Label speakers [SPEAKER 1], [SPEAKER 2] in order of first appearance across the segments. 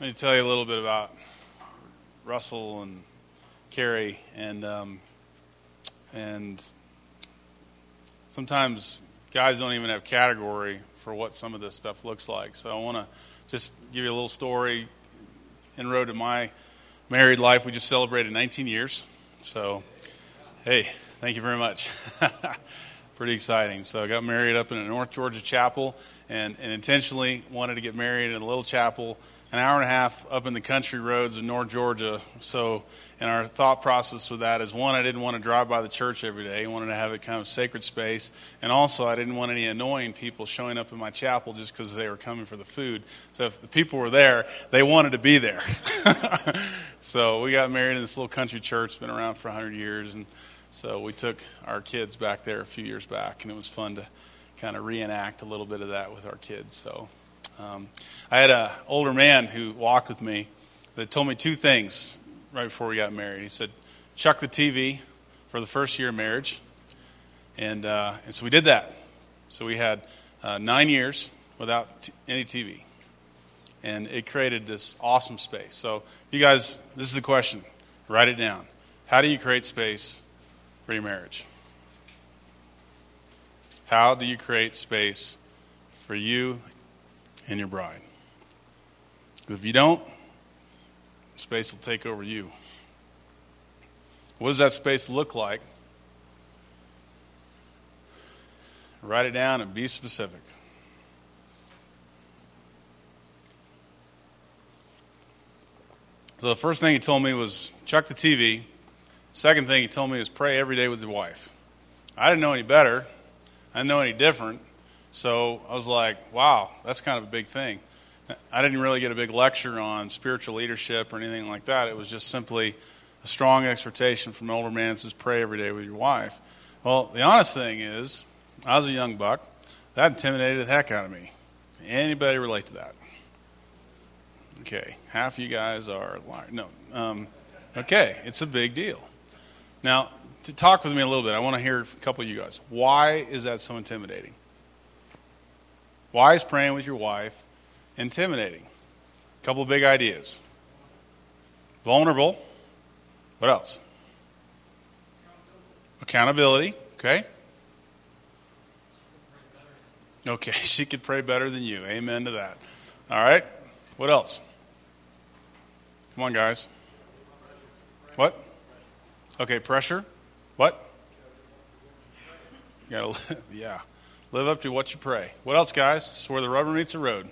[SPEAKER 1] Let me tell you a little bit about Russell and Carrie, and um, and sometimes guys don't even have category for what some of this stuff looks like. So I want to just give you a little story. En road to my married life, we just celebrated 19 years. So, hey, thank you very much. Pretty exciting. So I got married up in a North Georgia chapel, and, and intentionally wanted to get married in a little chapel an hour and a half up in the country roads of North Georgia. So, and our thought process with that is one, I didn't want to drive by the church every day. I wanted to have it kind of sacred space. And also, I didn't want any annoying people showing up in my chapel just because they were coming for the food. So, if the people were there, they wanted to be there. so, we got married in this little country church, it's been around for 100 years. And so, we took our kids back there a few years back, and it was fun to kind of reenact a little bit of that with our kids. So, um, I had an older man who walked with me that told me two things right before we got married. He said, chuck the TV for the first year of marriage. And, uh, and so we did that. So we had uh, nine years without t- any TV. And it created this awesome space. So, you guys, this is the question. Write it down. How do you create space for your marriage? How do you create space for you and your bride. If you don't, space will take over you. What does that space look like? Write it down and be specific. So the first thing he told me was check the TV. Second thing he told me was pray every day with your wife. I didn't know any better. I didn't know any different. So I was like, wow, that's kind of a big thing. I didn't really get a big lecture on spiritual leadership or anything like that. It was just simply a strong exhortation from an older man says, pray every day with your wife. Well, the honest thing is, I was a young buck. That intimidated the heck out of me. Anybody relate to that? Okay, half you guys are liars. No. Um, okay, it's a big deal. Now, to talk with me a little bit, I want to hear a couple of you guys. Why is that so intimidating? Why is praying with your wife intimidating? A couple of big ideas. Vulnerable. What else? Accountability. Okay. Okay, she could pray better than you. Amen to that. All right. What else? Come on, guys. What? Okay, pressure. What? You gotta, yeah. Live up to what you pray. What else, guys? This is where the rubber meets the road.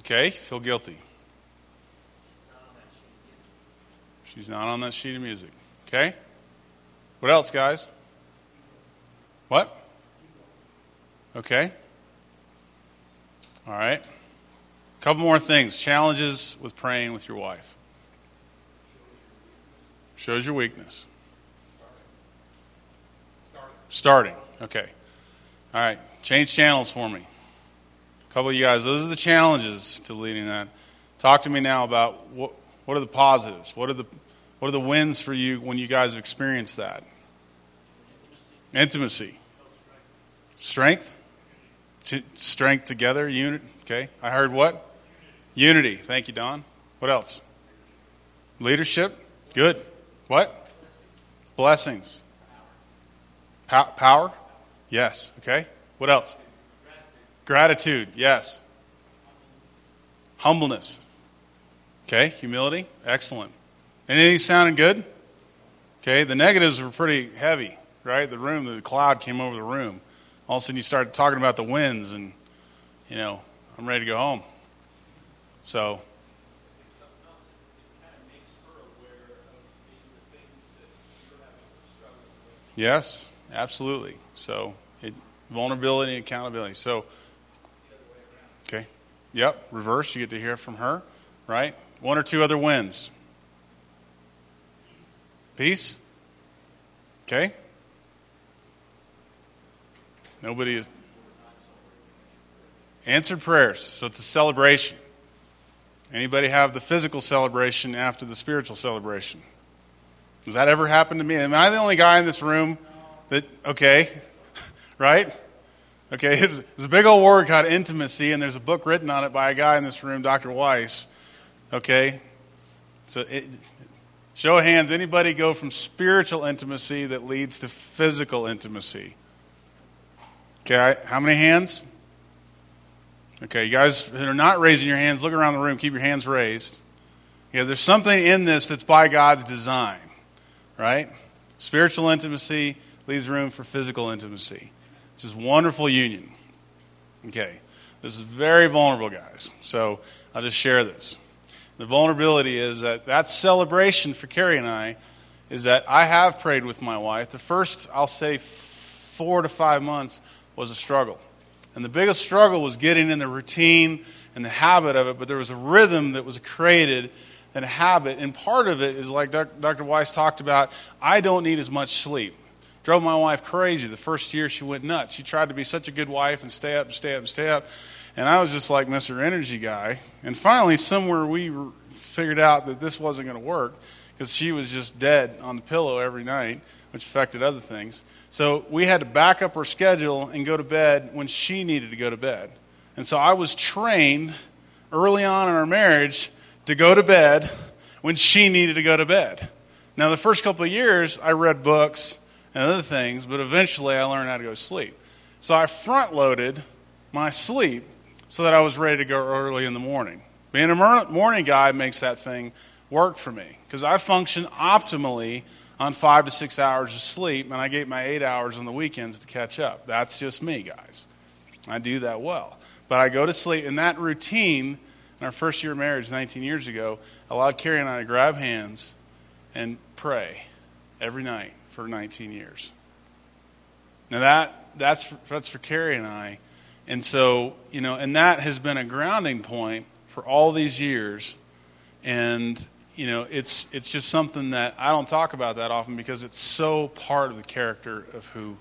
[SPEAKER 1] Okay, feel guilty. She's not on that sheet of music. Okay? What else, guys? What? Okay. All right. A couple more things. Challenges with praying with your wife. Shows your weakness. Starting. Okay. All right, change channels for me. A couple of you guys, those are the challenges to leading that. Talk to me now about what, what are the positives? What are the, what are the wins for you when you guys have experienced that? Intimacy. Strength? Strength together, unit. Okay, I heard what? Unity. Unity. Thank you, Don. What else? Leadership. Good. What? Blessings. power. Yes. Okay. What else? Gratitude. Yes. Humbleness. Okay. Humility. Excellent. Any of these sounding good? Okay. The negatives were pretty heavy, right? The room, the cloud came over the room. All of a sudden you started talking about the winds and, you know, I'm ready to go home. So. Yes, absolutely. So, it, vulnerability and accountability. So, okay. Yep, reverse. You get to hear from her, right? One or two other wins. Peace. Okay. Nobody is. Answered prayers. So it's a celebration. Anybody have the physical celebration after the spiritual celebration? Does that ever happen to me? Am I the only guy in this room that, okay, right? Okay, it's, a big old word called intimacy, and there's a book written on it by a guy in this room, Dr. Weiss. Okay, so it, show of hands, anybody go from spiritual intimacy that leads to physical intimacy? Okay, how many hands? Okay, you guys who are not raising your hands, look around the room, keep your hands raised. Yeah, there's something in this that's by God's design, right? Spiritual intimacy leaves room for physical intimacy. This is wonderful union. Okay, this is very vulnerable, guys. So I'll just share this. The vulnerability is that that celebration for Carrie and I is that I have prayed with my wife. The first, I'll say, four to five months was a struggle. And the biggest struggle was getting in the routine and the habit of it, but there was a rhythm that was created and a habit. And part of it is like Dr. Weiss talked about, I don't need as much sleep. Drove my wife crazy. The first year she went nuts. She tried to be such a good wife and stay up and stay up and stay up. And I was just like Mr. Energy guy. And finally, somewhere we figured out that this wasn't going to work because she was just dead on the pillow every night, which affected other things. So we had to back up her schedule and go to bed when she needed to go to bed. And so I was trained early on in our marriage to go to bed when she needed to go to bed. Now, the first couple of years, I read books and other things, but eventually I learned how to go to sleep. So I front loaded my sleep so that I was ready to go early in the morning. Being a morning guy makes that thing work for me because I function optimally on five to six hours of sleep, and I get my eight hours on the weekends to catch up. That's just me, guys. I do that well. But I go to sleep, and that routine in our first year of marriage 19 years ago allowed Carrie and I to grab hands and pray every night for 19 years. Now that that's for, that's for Carrie and I, and so you know, and that has been a grounding point for all these years, and you know, it's it's just something that I don't talk about that often because it's so part of the character of who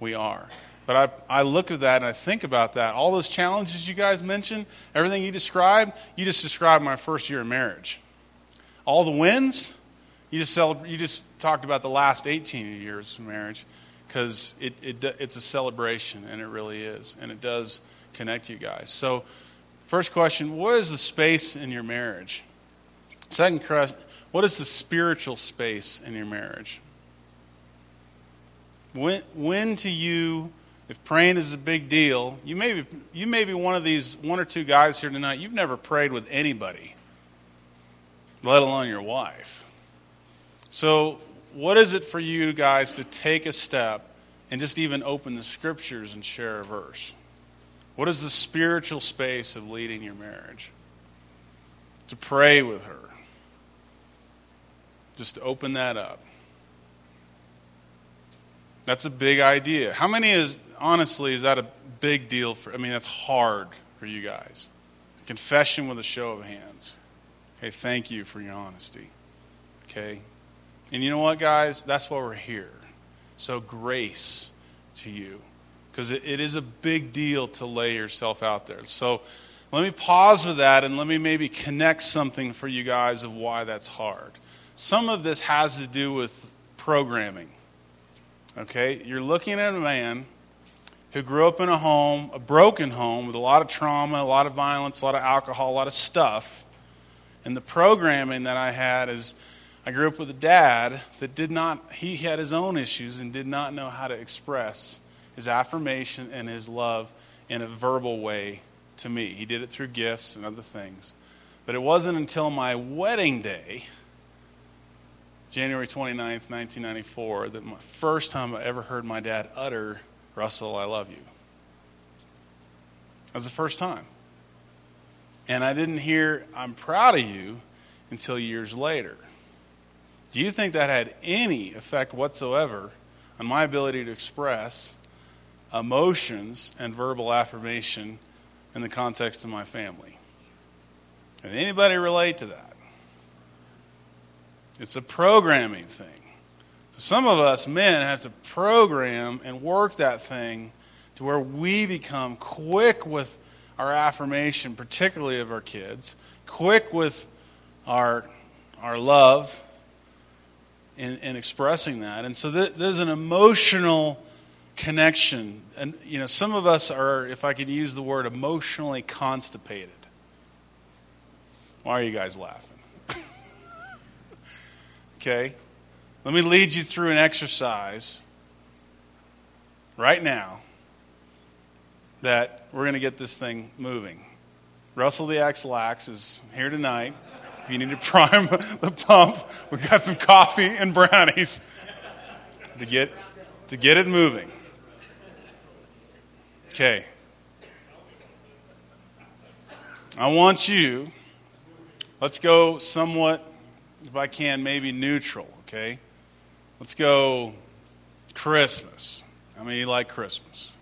[SPEAKER 1] we are. But I, I look at that and I think about that. All those challenges you guys mentioned, everything you described, you just described my first year of marriage. All the wins, you just, you just talked about the last 18 years of marriage because it, it, it's a celebration, and it really is. And it does connect you guys. So, first question what is the space in your marriage? Second question, what is the spiritual space in your marriage? When, when to you, if praying is a big deal, you may, be, you may be one of these one or two guys here tonight, you've never prayed with anybody, let alone your wife. So, what is it for you guys to take a step and just even open the scriptures and share a verse? What is the spiritual space of leading your marriage? To pray with her just to open that up. That's a big idea. How many is, honestly, is that a big deal for, I mean, that's hard for you guys. Confession with a show of hands. Hey, thank you for your honesty. Okay? And you know what, guys? That's why we're here. So, grace to you. Because it, it is a big deal to lay yourself out there. So, let me pause with that and let me maybe connect something for you guys of why that's hard. Some of this has to do with programming. Okay? You're looking at a man who grew up in a home, a broken home, with a lot of trauma, a lot of violence, a lot of alcohol, a lot of stuff. And the programming that I had is I grew up with a dad that did not, he had his own issues and did not know how to express his affirmation and his love in a verbal way to me. He did it through gifts and other things. But it wasn't until my wedding day January 29th, 1994, that my first time I ever heard my dad utter, Russell, I love you. That was the first time. And I didn't hear, I'm proud of you, until years later. Do you think that had any effect whatsoever on my ability to express emotions and verbal affirmation in the context of my family? Can anybody relate to that? It's a programming thing. Some of us men have to program and work that thing to where we become quick with our affirmation, particularly of our kids, quick with our, our love in, in expressing that. And so th- there's an emotional connection. And, you know, some of us are, if I could use the word, emotionally constipated. Why are you guys laughing? okay? Let me lead you through an exercise right now that we're going to get this thing moving. Russell the Ex-Lax is here tonight. If you need to prime the pump, we've got some coffee and brownies to get, to get it moving. Okay. I want you, let's go somewhat, if I can, maybe neutral, okay? Let's go Christmas. How many like Christmas?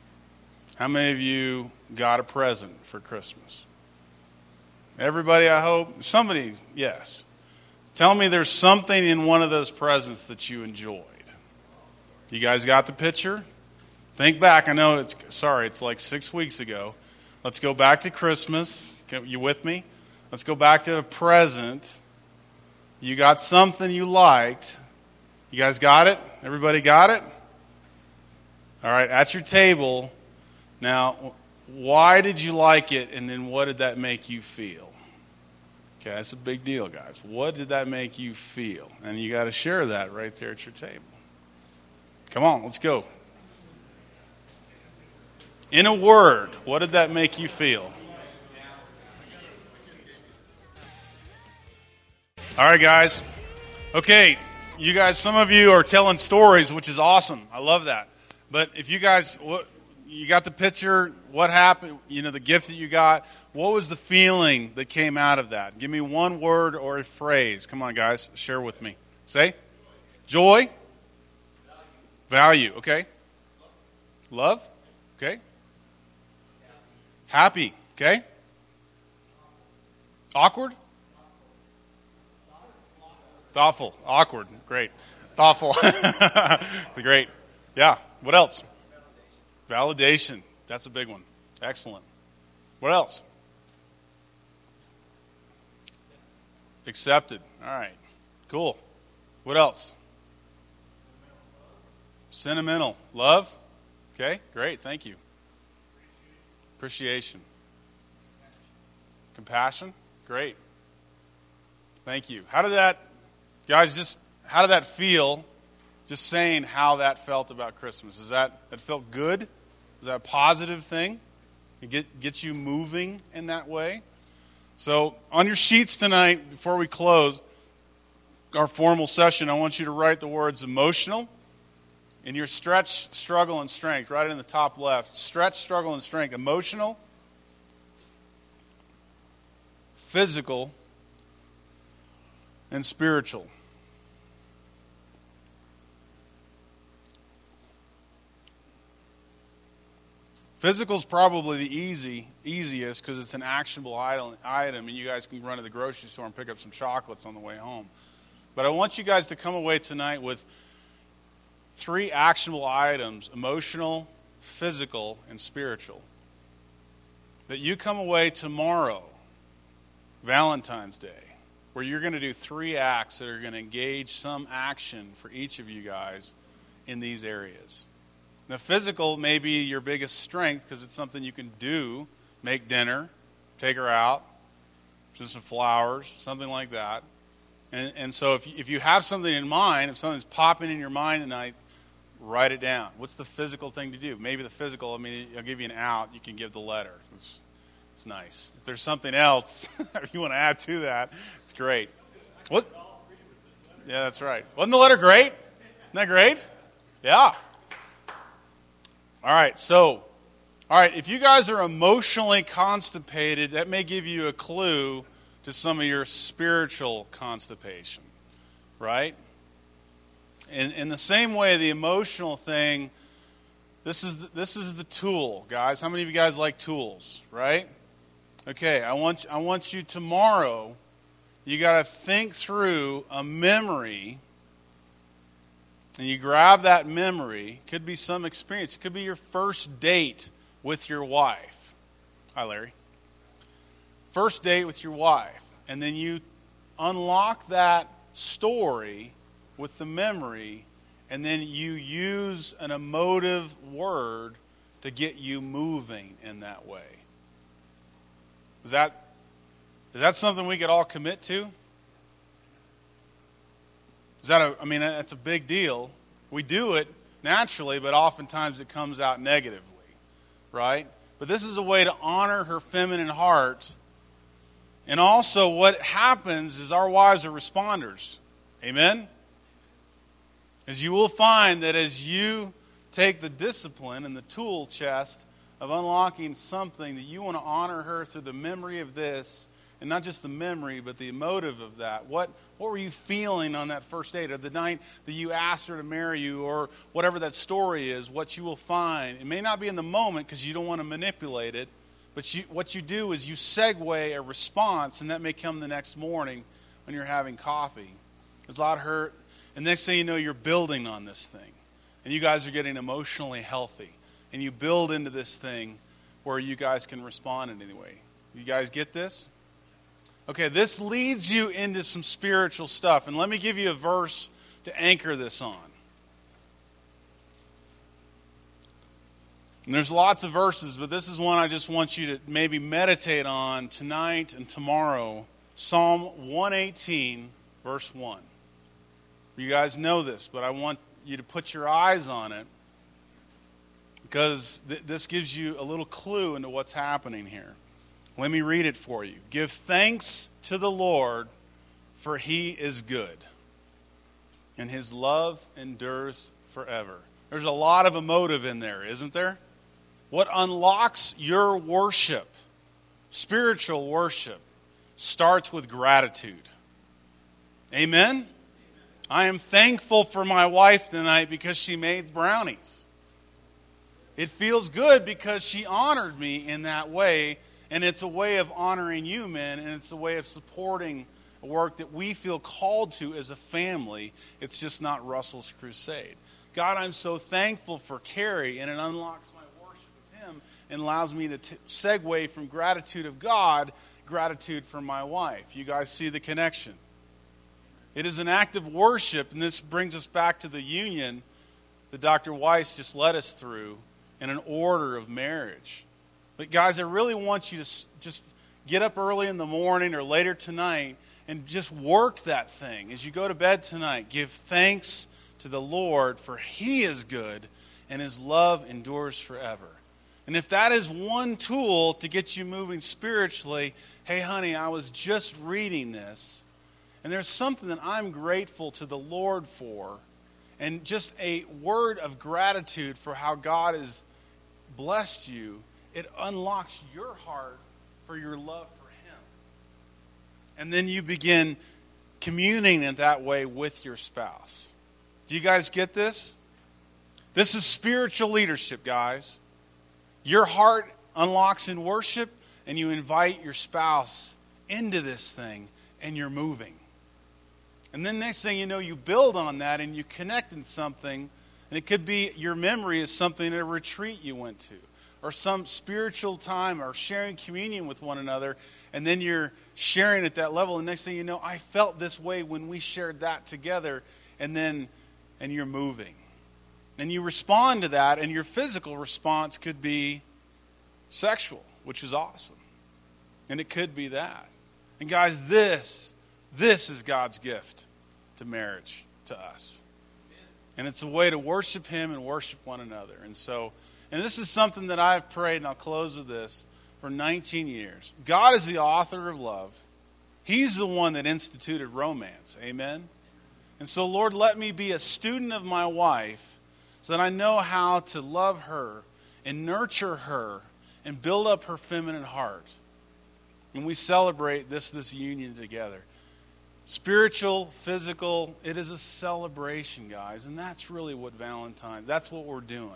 [SPEAKER 1] How many of you got a present for Christmas? Everybody, I hope. Somebody, yes. Tell me there's something in one of those presents that you enjoyed. You guys got the picture? Think back. I know it's, sorry, it's like six weeks ago. Let's go back to Christmas. You with me? Let's go back to a present. You got something you liked. You guys got it? Everybody got it? All right, at your table. Now, why did you like it, and then what did that make you feel? Okay, that's a big deal, guys. What did that make you feel? And you got to share that right there at your table. Come on, let's go. In a word, what did that make you feel? All right, guys. Okay, you guys, some of you are telling stories, which is awesome. I love that. But if you guys, what, you got the picture, what happened, you know, the gift that you got, what was the feeling that came out of that? Give me one word or a phrase. Come on, guys, share with me. Say, joy, value, okay? Love, okay? Happy, okay? Awkward? Thoughtful, awkward, great. Thoughtful, great. Yeah, what else? Validation. That's a big one. Excellent. What else? Accepted. All right. Cool. What else? Sentimental. Love? Okay, great. Thank you. Appreciation. Compassion? Great. Thank you. How did that, guys, just how did that feel just saying how that felt about Christmas. Is that that felt good? Is that a positive thing? It get gets you moving in that way. So on your sheets tonight, before we close our formal session, I want you to write the words emotional in your stretch, struggle, and strength, right in the top left. Stretch, struggle, and strength. Emotional, physical, and spiritual. Physical is probably the easy, easiest because it's an actionable item, item, and you guys can run to the grocery store and pick up some chocolates on the way home. But I want you guys to come away tonight with three actionable items emotional, physical, and spiritual. That you come away tomorrow, Valentine's Day, where you're going to do three acts that are going to engage some action for each of you guys in these areas. The physical may be your biggest strength because it's something you can do make dinner, take her out, send some flowers, something like that. And, and so if you, if you have something in mind, if something's popping in your mind tonight, write it down. What's the physical thing to do? Maybe the physical, I mean, I'll give you an out, you can give the letter. It's, it's nice. If there's something else, you want to add to that, it's great. What? Yeah, that's right. Wasn't the letter great? Isn't that great? Yeah. All right, so, all right, if you guys are emotionally constipated, that may give you a clue to some of your spiritual constipation, right? In, in the same way, the emotional thing, this is the, this is the tool, guys. How many of you guys like tools, right? Okay, I want I want you tomorrow. You got to think through a memory and you grab that memory, could be some experience, it could be your first date with your wife. Hi, Larry. First date with your wife. And then you unlock that story with the memory, and then you use an emotive word to get you moving in that way. Is that, is that something we could all commit to? Is that a, I mean, that's a big deal. We do it naturally, but oftentimes it comes out negatively, right? But this is a way to honor her feminine heart. And also, what happens is our wives are responders. Amen? As you will find that as you take the discipline and the tool chest of unlocking something that you want to honor her through the memory of this, and not just the memory, but the emotive of that. What, what were you feeling on that first date, or the night that you asked her to marry you, or whatever that story is? What you will find. It may not be in the moment because you don't want to manipulate it, but you, what you do is you segue a response, and that may come the next morning when you're having coffee. There's a lot of hurt, and next thing you know, you're building on this thing, and you guys are getting emotionally healthy, and you build into this thing where you guys can respond in any way. You guys get this? Okay, this leads you into some spiritual stuff. And let me give you a verse to anchor this on. And there's lots of verses, but this is one I just want you to maybe meditate on tonight and tomorrow. Psalm 118, verse 1. You guys know this, but I want you to put your eyes on it because th- this gives you a little clue into what's happening here. Let me read it for you. Give thanks to the Lord, for he is good, and his love endures forever. There's a lot of emotive in there, isn't there? What unlocks your worship, spiritual worship, starts with gratitude. Amen? I am thankful for my wife tonight because she made brownies. It feels good because she honored me in that way and it's a way of honoring you, men, and it's a way of supporting a work that we feel called to as a family. It's just not Russell's crusade. God, I'm so thankful for Carrie, and it unlocks my worship of Him and allows me to t- segue from gratitude of God, gratitude for my wife. You guys see the connection. It is an act of worship, and this brings us back to the union that Dr. Weiss just led us through in an order of marriage. But, guys, I really want you to just get up early in the morning or later tonight and just work that thing. As you go to bed tonight, give thanks to the Lord, for He is good and His love endures forever. And if that is one tool to get you moving spiritually, hey, honey, I was just reading this, and there's something that I'm grateful to the Lord for, and just a word of gratitude for how God has blessed you it unlocks your heart for your love for Him. And then you begin communing in that way with your spouse. Do you guys get this? This is spiritual leadership, guys. Your heart unlocks in worship, and you invite your spouse into this thing, and you're moving. And then next thing you know, you build on that and you connect in something. And it could be your memory is something at a retreat you went to or some spiritual time or sharing communion with one another, and then you're sharing at that level, and next thing you know, I felt this way when we shared that together, and then and you're moving. And you respond to that, and your physical response could be sexual, which is awesome. And it could be that. And guys, this, this is God's gift to marriage to us. And it's a way to worship Him and worship one another. And so and this is something that I've prayed, and I'll close with this, for 19 years. God is the author of love. He's the one that instituted romance. Amen? And so, Lord, let me be a student of my wife so that I know how to love her and nurture her and build up her feminine heart. And we celebrate this, this union together. Spiritual, physical, it is a celebration, guys. And that's really what Valentine, that's what we're doing.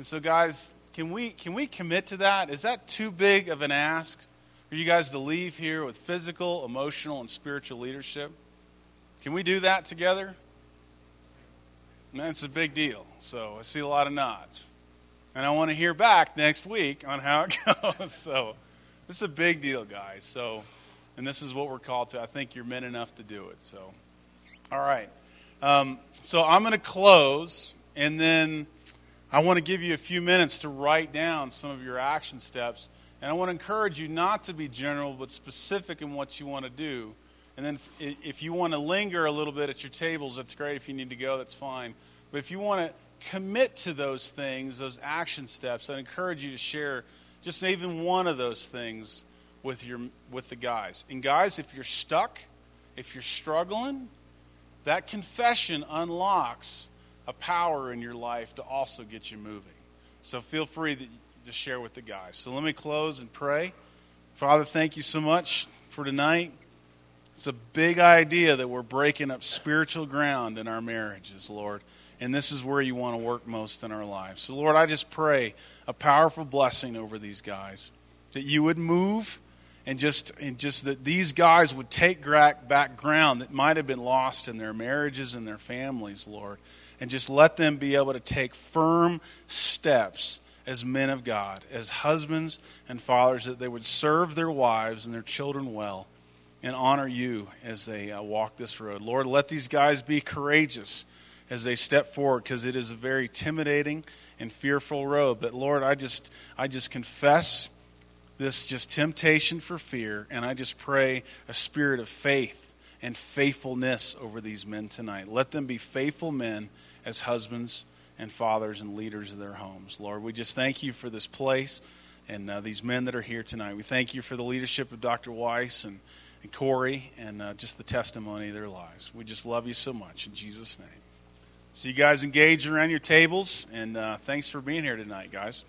[SPEAKER 1] And so, guys, can we, can we commit to that? Is that too big of an ask for you guys to leave here with physical, emotional, and spiritual leadership? Can we do that together? Man, it's a big deal. So I see a lot of nods. And I want to hear back next week on how it goes. So this is a big deal, guys. So, and this is what we're called to. I think you're men enough to do it. So, all right. Um, so I'm going to close, and then I want to give you a few minutes to write down some of your action steps. And I want to encourage you not to be general, but specific in what you want to do. And then if you want to linger a little bit at your tables, that's great. If you need to go, that's fine. But if you want to commit to those things, those action steps, I encourage you to share just even one of those things with your with the guys. And guys, if you're stuck, if you're struggling, that confession unlocks a power in your life to also get you moving. So feel free to share with the guys. So let me close and pray. Father, thank you so much for tonight. It's a big idea that we're breaking up spiritual ground in our marriages, Lord. And this is where you want to work most in our lives. So, Lord, I just pray a powerful blessing over these guys. That you would move and just and just that these guys would take back ground that might have been lost in their marriages and their families, Lord, and just let them be able to take firm steps as men of God, as husbands and fathers, that they would serve their wives and their children well and honor you as they uh, walk this road. Lord, let these guys be courageous as they step forward because it is a very intimidating and fearful road. But Lord, I just I just confess this just temptation for fear, and I just pray a spirit of faith and faithfulness over these men tonight. Let them be faithful men as husbands and fathers and leaders of their homes. Lord, we just thank you for this place and uh, these men that are here tonight. We thank you for the leadership of Dr. Weiss and, and Corey and uh, just the testimony of their lives. We just love you so much. In Jesus' name. So, you guys engage around your tables, and uh, thanks for being here tonight, guys.